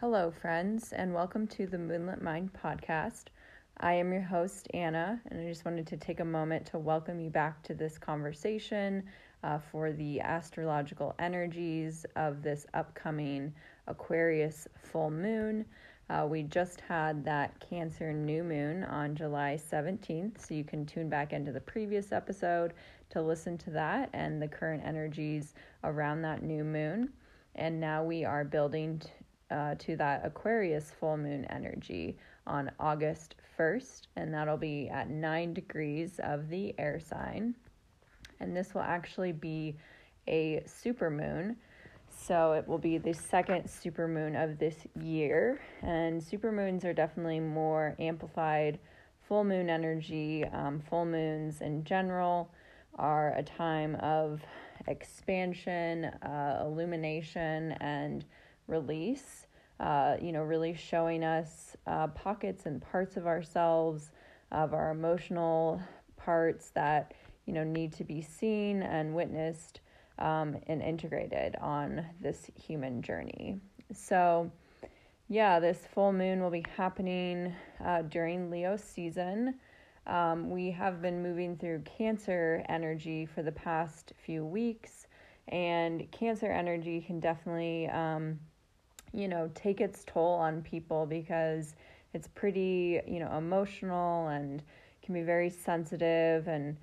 Hello, friends, and welcome to the Moonlit Mind podcast. I am your host, Anna, and I just wanted to take a moment to welcome you back to this conversation uh, for the astrological energies of this upcoming Aquarius full moon. Uh, we just had that Cancer new moon on July 17th, so you can tune back into the previous episode to listen to that and the current energies around that new moon. And now we are building uh, to that Aquarius full moon energy on August 1st, and that'll be at 9 degrees of the air sign. And this will actually be a super moon. So it will be the second super moon of this year. And super moons are definitely more amplified full moon energy. Um, full moons in general are a time of expansion, uh, illumination, and release, uh, you know, really showing us uh, pockets and parts of ourselves, of our emotional parts that, you know, need to be seen and witnessed um, and integrated on this human journey. So, yeah, this full moon will be happening uh, during Leo season. Um, we have been moving through Cancer energy for the past few weeks, and Cancer energy can definitely um, you know, take its toll on people because it's pretty, you know, emotional and can be very sensitive and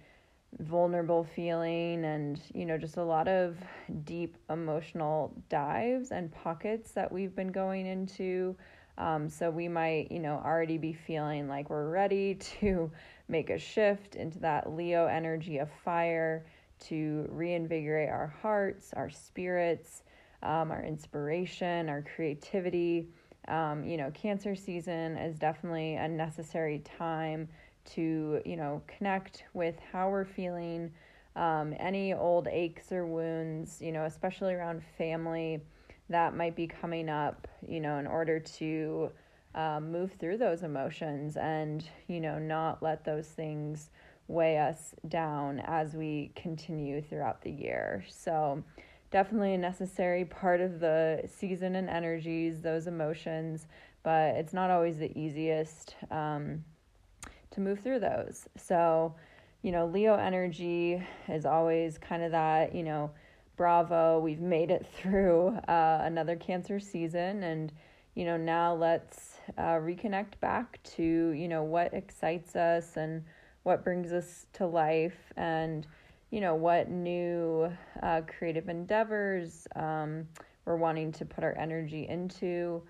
vulnerable feeling and, you know, just a lot of deep emotional dives and pockets that we've been going into. Um, so we might, you know, already be feeling like we're ready to make a shift into that Leo energy of fire to reinvigorate our hearts, our spirits, um, our inspiration, our creativity. Um, you know, cancer season is definitely a necessary time to, you know, connect with how we're feeling, um, any old aches or wounds, you know, especially around family that might be coming up, you know, in order to um, move through those emotions and, you know, not let those things weigh us down as we continue throughout the year. So, definitely a necessary part of the season and energies, those emotions, but it's not always the easiest um, to move through those. So, you know, Leo energy is always kind of that, you know, bravo, we've made it through uh, another Cancer season, and, you know, now let's uh, reconnect back to, you know, what excites us and what brings us to life and, you know, what new uh, creative endeavors um, we're wanting to put our energy into.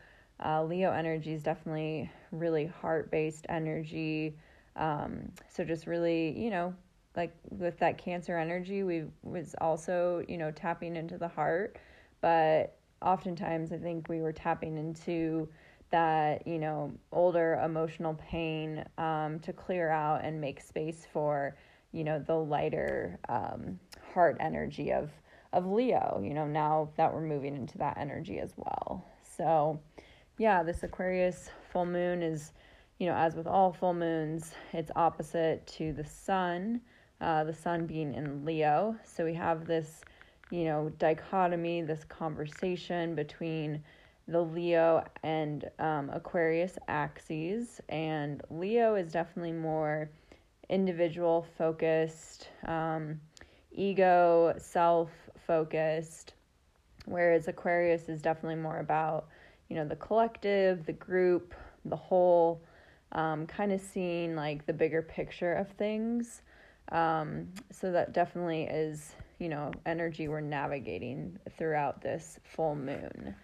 Uh, Leo energy is definitely really heart based energy. Um, so just really, you know, like with that Cancer energy, we was also, you know, tapping into the heart, but oftentimes I think we were tapping into that, you know, older emotional pain um, to clear out and make space for you know the lighter um, heart energy of of Leo. You know now that we're moving into that energy as well. So yeah, this Aquarius full moon is you know as with all full moons, it's opposite to the sun. Uh, the sun being in Leo, so we have this you know dichotomy, this conversation between the Leo and um, Aquarius axes, and Leo is definitely more individual focused, um, ego, self focused, whereas Aquarius is definitely more about, you know, the collective, the group, the whole, um, kind of seeing like the bigger picture of things. Um, so that definitely is, you know, energy we're navigating throughout this full moon.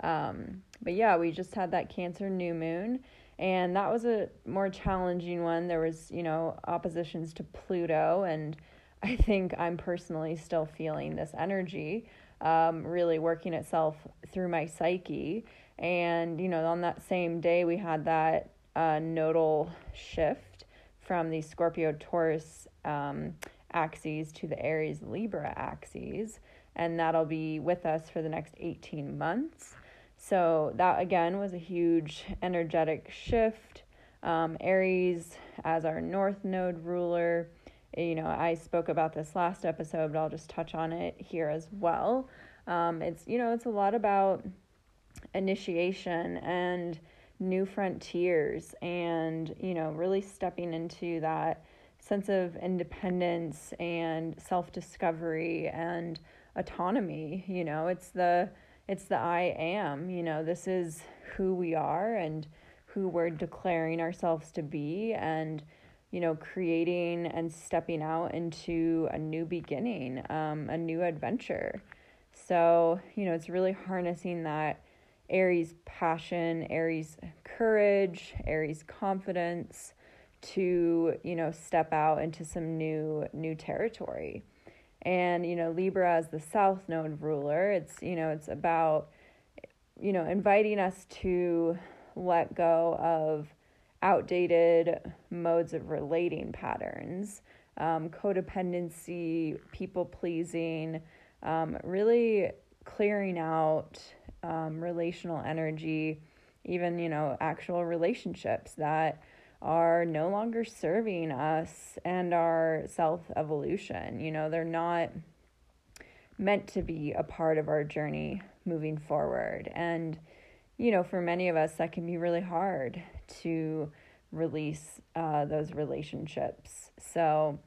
Um, but yeah, we just had that Cancer new moon and that was a more challenging one. There was, you know, oppositions to Pluto, and I think I'm personally still feeling this energy um, really working itself through my psyche. And, you know, on that same day, we had that uh, nodal shift from the Scorpio Taurus um, axes to the Aries Libra axes, and that'll be with us for the next 18 months. So that again was a huge energetic shift. Um, Aries as our north node ruler. You know, I spoke about this last episode, but I'll just touch on it here as well. Um, it's you know, it's a lot about initiation and new frontiers and, you know, really stepping into that sense of independence and self-discovery and autonomy, you know, it's the it's the I am, you know, this is who we are and who we're declaring ourselves to be and you know creating and stepping out into a new beginning um, a new adventure. So you know it's really harnessing that aries passion aries courage aries confidence to you know step out into some new new territory and you know libra as the south node ruler. It's you know it's about you know inviting us to let go of outdated modes of relating patterns, um, codependency, people pleasing, um, really clearing out um, relational energy, even, you know, actual relationships that are no longer serving us and our self evolution. You know, they're not meant to be a part of our journey moving forward. And, you know, for many of us, that can be really hard to release uh, those relationships. So,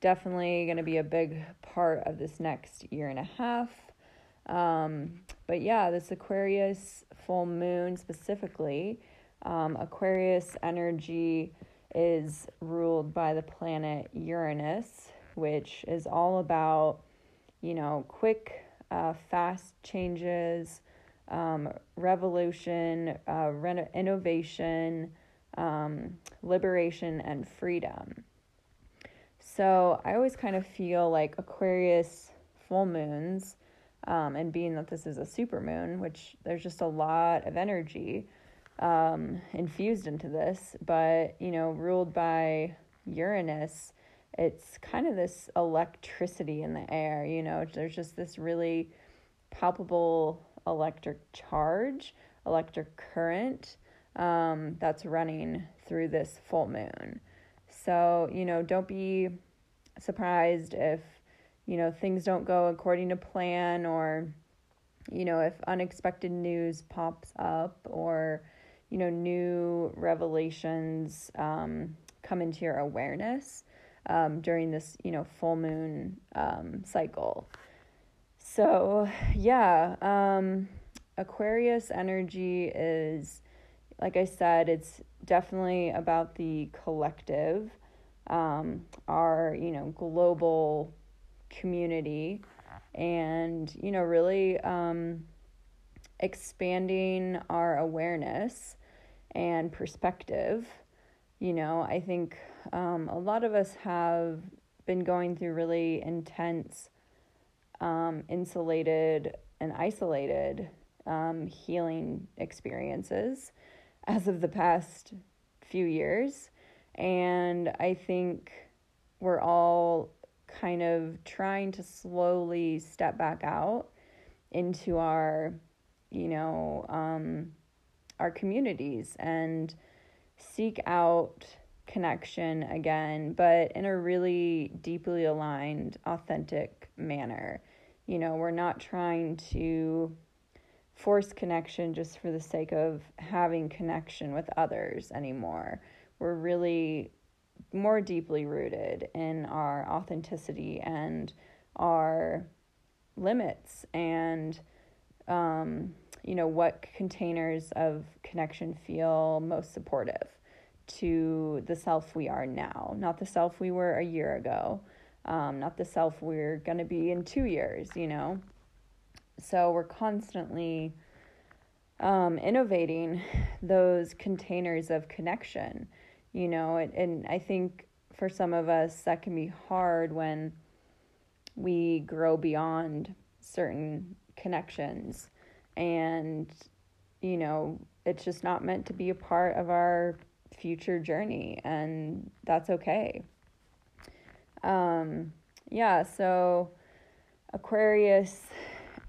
definitely going to be a big part of this next year and a half. Um, but yeah, this Aquarius full moon specifically, um, Aquarius energy is ruled by the planet Uranus, which is all about, you know, quick, uh, fast changes, um, revolution, uh, reno- innovation, um, liberation, and freedom. So I always kind of feel like Aquarius full moons, um, and being that this is a super moon, which there's just a lot of energy um, infused into this, but you know, ruled by Uranus, it's kind of this electricity in the air. You know, there's just this really palpable electric charge, electric current um, that's running through this full moon. So, you know, don't be surprised if, you know, things don't go according to plan or, you know, if unexpected news pops up or, you know, new revelations um, come into your awareness um, during this, you know, full moon um, cycle. So, yeah, um, Aquarius energy is, like I said, it's definitely about the collective, um, our, you know, global community, and, you know, really um, expanding our awareness and perspective. You know, I think um, a lot of us have been going through really intense um, insulated and isolated um, healing experiences as of the past few years. And I think we're all kind of trying to slowly step back out into our, you know, um, our communities and seek out connection again, but in a really deeply aligned, authentic manner. You know, we're not trying to force connection just for the sake of having connection with others anymore. We're really more deeply rooted in our authenticity and our limits and um, you know what containers of connection feel most supportive to the self we are now not the self we were a year ago um, not the self we're going to be in two years, you know? So we're constantly um, innovating those containers of connection, you know? And, and I think for some of us, that can be hard when we grow beyond certain connections and, you know, it's just not meant to be a part of our future journey, and that's okay. Um, yeah, so Aquarius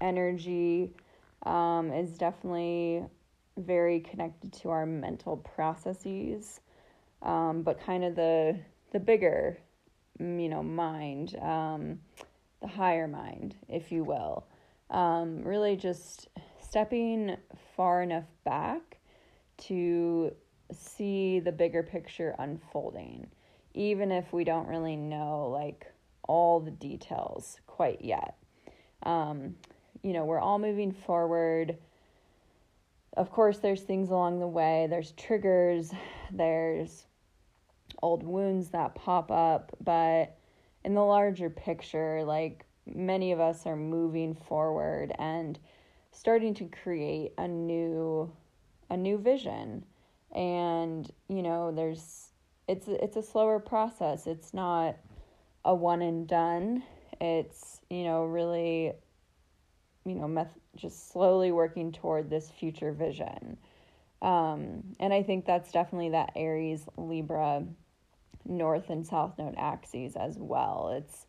energy um, is definitely very connected to our mental processes, um, but kind of the the bigger, mm, you know, mind, um, the higher mind, if you will. Um, really, just stepping far enough back to see the bigger picture unfolding, even if we don't really know like all the details quite yet. Um, you know, we're all moving forward. Of course, there's things along the way, there's triggers, there's old wounds that pop up, but in the larger picture, like many of us are moving forward and starting to create a new a new vision. And you know there's it's it's a slower process. It's not a one and done. It's you know really you know meth- just slowly working toward this future vision. Um, and i think that's definitely that aries libra north and south node axes as well. It's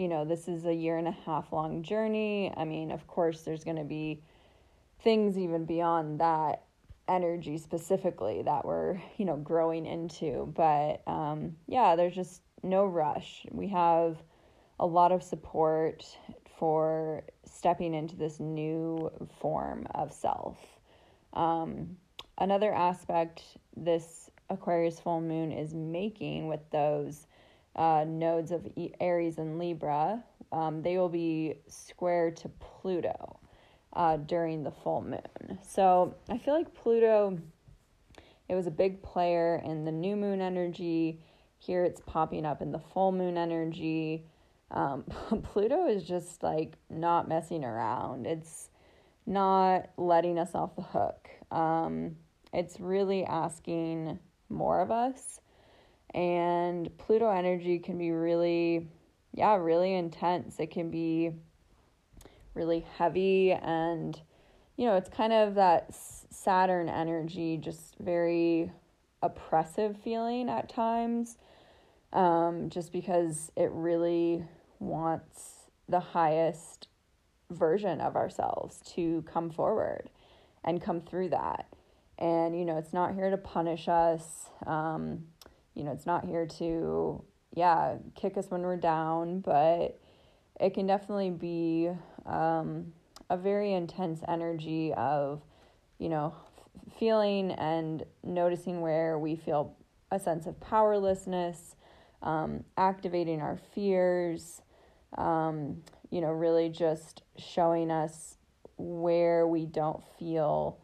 you know this is a year and a half long journey. I mean of course there's going to be things even beyond that energy specifically that we're you know growing into. But um, yeah there's just no rush. We have a lot of support for stepping into this new form of self. Um, another aspect this aquarius full moon is making with those uh, nodes of aries and libra um, they will be square to pluto uh, during the full moon. So I feel like Pluto, it was a big player in the new moon energy. Here it's popping up in the full moon energy. Um, Pluto is just like not messing around. It's not letting us off the hook. Um, it's really asking more of us. And Pluto energy can be really, yeah, really intense. It can be really heavy and you know, it's kind of that Saturn energy, just very oppressive feeling at times, um, just because it really wants the highest version of ourselves to come forward and come through that. And, you know, it's not here to punish us. Um, you know, it's not here to, yeah, kick us when we're down, but it can definitely be um, a very intense energy of, you know, f- feeling and noticing where we feel a sense of powerlessness, um, activating our fears, um, you know, really just showing us where we don't feel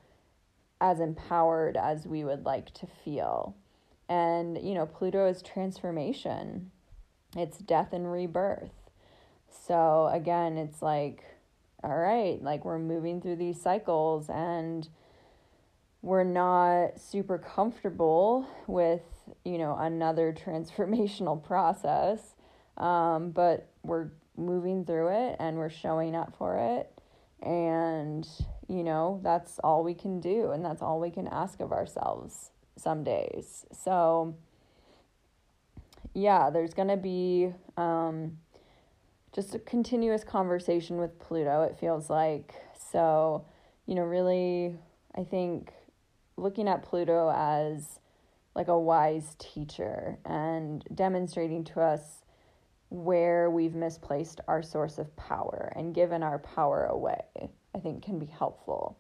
as empowered as we would like to feel. And, you know, Pluto is transformation, it's death and rebirth. So again, it's like, all right, like we're moving through these cycles and we're not super comfortable with, you know, another transformational process. Um, but we're moving through it and we're showing up for it. And, you know, that's all we can do. And that's all we can ask of ourselves some days. So, yeah, there's going to be, um, just a continuous conversation with Pluto, it feels like. So, you know, really, I think looking at Pluto as like a wise teacher and demonstrating to us where we've misplaced our source of power and given our power away, I think can be helpful.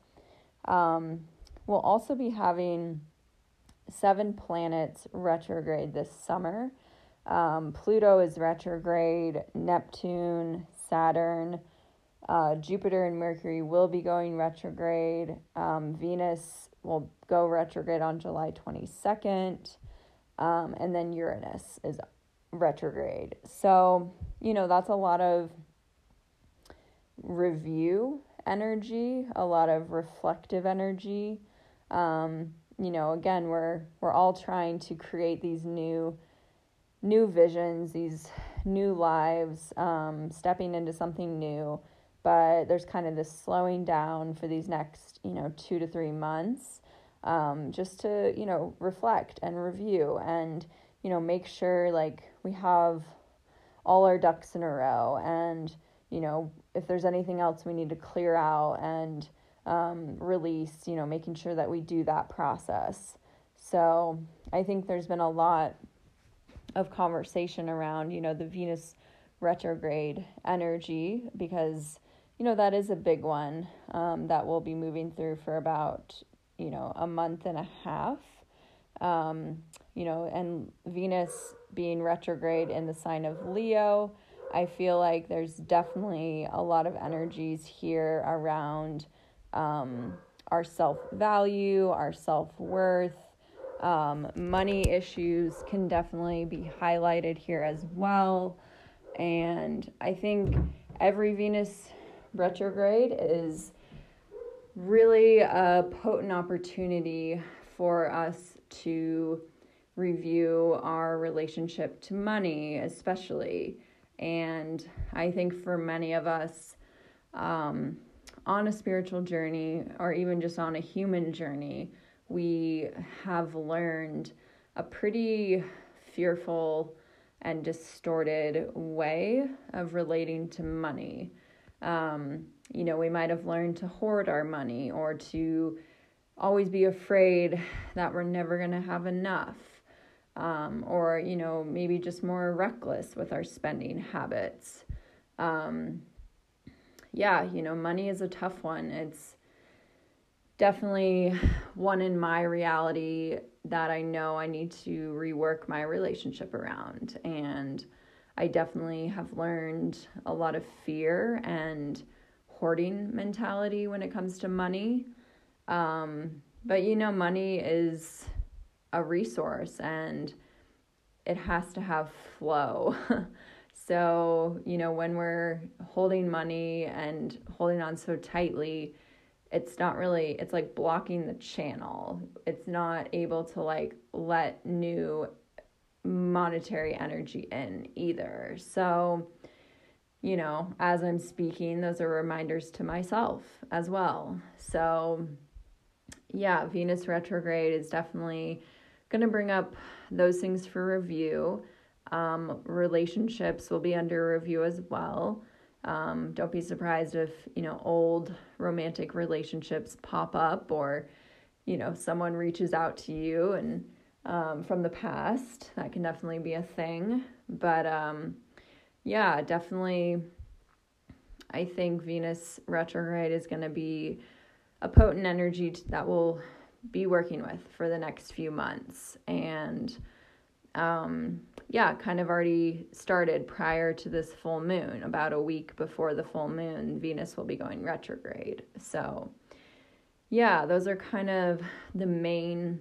Um, we'll also be having seven planets retrograde this summer. Um, Pluto is retrograde, Neptune, Saturn, uh, Jupiter and Mercury will be going retrograde. Um, Venus will go retrograde on July 22nd. Um, and then Uranus is retrograde. So, you know, that's a lot of review energy, a lot of reflective energy. Um, you know, again, we're we're all trying to create these new new visions, these new lives, um, stepping into something new. But there's kind of this slowing down for these next, you know, two to three months, um, just to, you know, reflect and review and, you know, make sure like we have all our ducks in a row and, you know, if there's anything else we need to clear out and um, release, you know, making sure that we do that process. So I think there's been a lot of conversation around, you know, the Venus retrograde energy because, you know, that is a big one um, that we'll be moving through for about, you know, a month and a half. Um, you know, and Venus being retrograde in the sign of Leo, I feel like there's definitely a lot of energies here around um, our self value, our self worth. Um, money issues can definitely be highlighted here as well. And I think every Venus retrograde is really a potent opportunity for us to review our relationship to money, especially. And I think for many of us, um, on a spiritual journey or even just on a human journey, we have learned a pretty fearful and distorted way of relating to money. Um, you know, we might have learned to hoard our money or to always be afraid that we're never going to have enough. Um, or, you know, maybe just more reckless with our spending habits. Um, yeah, you know, money is a tough one. It's definitely one in my reality that I know I need to rework my relationship around. And I definitely have learned a lot of fear and hoarding mentality when it comes to money. Um, but you know, money is a resource and it has to have flow. so, you know, when we're holding money and holding on so tightly, it's not really it's like blocking the channel. It's not able to like let new monetary energy in either. So, you know, as I'm speaking, those are reminders to myself as well. So, yeah, Venus retrograde is definitely going to bring up those things for review. Um, relationships will be under review as well. Um, don't be surprised if, you know, old romantic relationships pop up or, you know, someone reaches out to you and um, from the past. That can definitely be a thing. But um, yeah, definitely, I think Venus retrograde is going to be a potent energy that we'll be working with for the next few months. And um, yeah, kind of already started prior to this full moon. About a week before the full moon, Venus will be going retrograde. So, yeah, those are kind of the main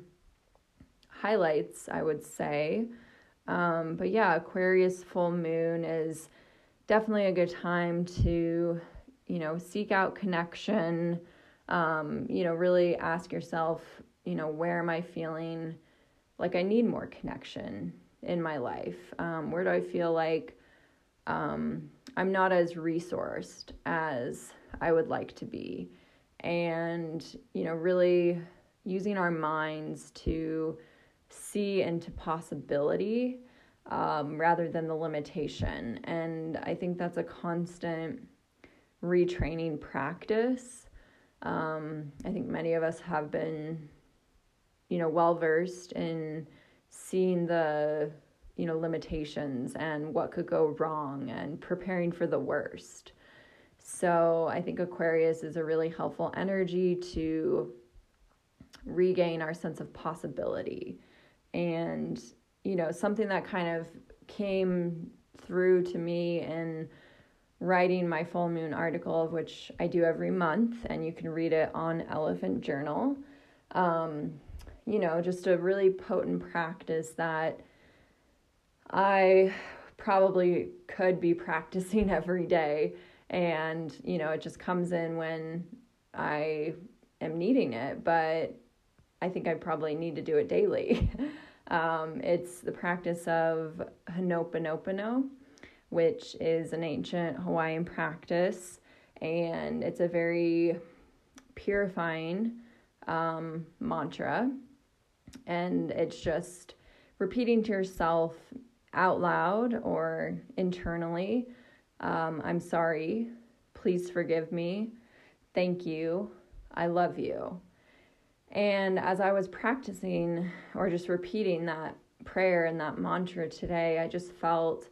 highlights, I would say. Um, but yeah, Aquarius full moon is definitely a good time to, you know, seek out connection. Um, you know, really ask yourself, you know, where am I feeling like I need more connection in my life? Um, where do I feel like um, I'm not as resourced as I would like to be? And, you know, really using our minds to see into possibility um, rather than the limitation. And I think that's a constant retraining practice. Um, I think many of us have been, you know, well versed in seeing the, you know, limitations and what could go wrong and preparing for the worst. So I think Aquarius is a really helpful energy to regain our sense of possibility and you know something that kind of came through to me in writing my full moon article of which i do every month and you can read it on elephant journal um, you know just a really potent practice that i probably could be practicing every day. And you know it just comes in when i am needing it but i think i probably need to do it daily. Um, it's the practice of Ho'oponopono, which is an ancient Hawaiian practice, and it's a very purifying um, mantra. And it's just repeating to yourself out loud or internally um, I'm sorry, please forgive me, thank you, I love you. And as I was practicing or just repeating that prayer and that mantra today, I just felt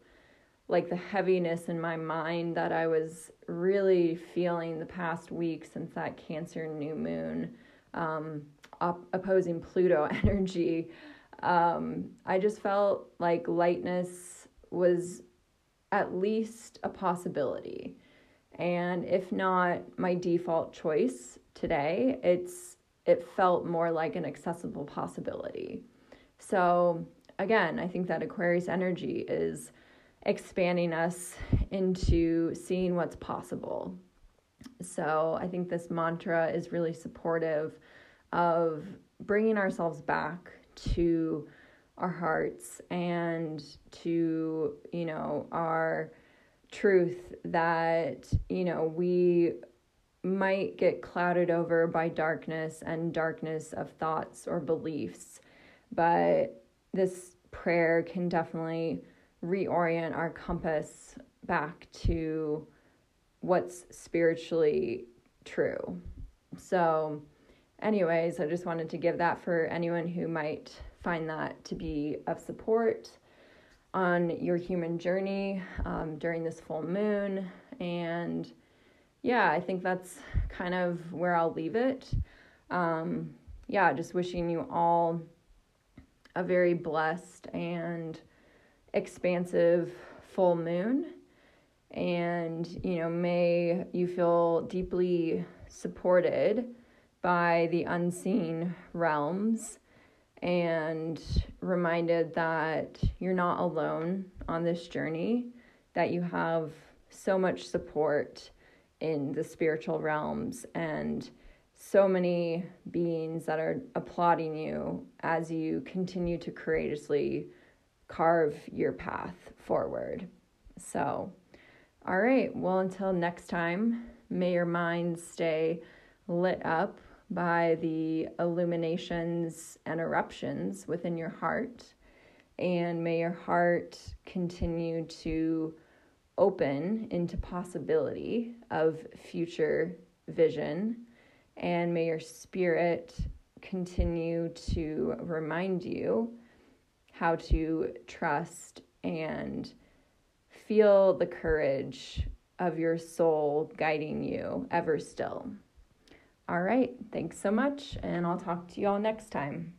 like the heaviness in my mind that I was really feeling the past week since that Cancer new moon um, op- opposing Pluto energy. Um, I just felt like lightness was at least a possibility. And if not my default choice today, it's it felt more like an accessible possibility. So again, I think that Aquarius energy is expanding us into seeing what's possible. So I think this mantra is really supportive of bringing ourselves back to our hearts and to, you know, our truth that, you know, we might get clouded over by darkness and darkness of thoughts or beliefs. But this prayer can definitely reorient our compass back to what's spiritually true. So, anyways, I just wanted to give that for anyone who might find that to be of support on your human journey um, during this full moon. And yeah, I think that's kind of where I'll leave it. Um, yeah, just wishing you all a very blessed and expansive full moon. And, you know, may you feel deeply supported by the unseen realms and reminded that you're not alone on this journey, that you have so much support in the spiritual realms and so many beings that are applauding you as you continue to courageously carve your path forward. So, all right, well, until next time, may your mind stay lit up by the illuminations and eruptions within your heart. And may your heart continue to open into possibility of future vision. And may your spirit continue to remind you how to trust and feel the courage of your soul guiding you ever still. All right, thanks so much, and I'll talk to you all next time.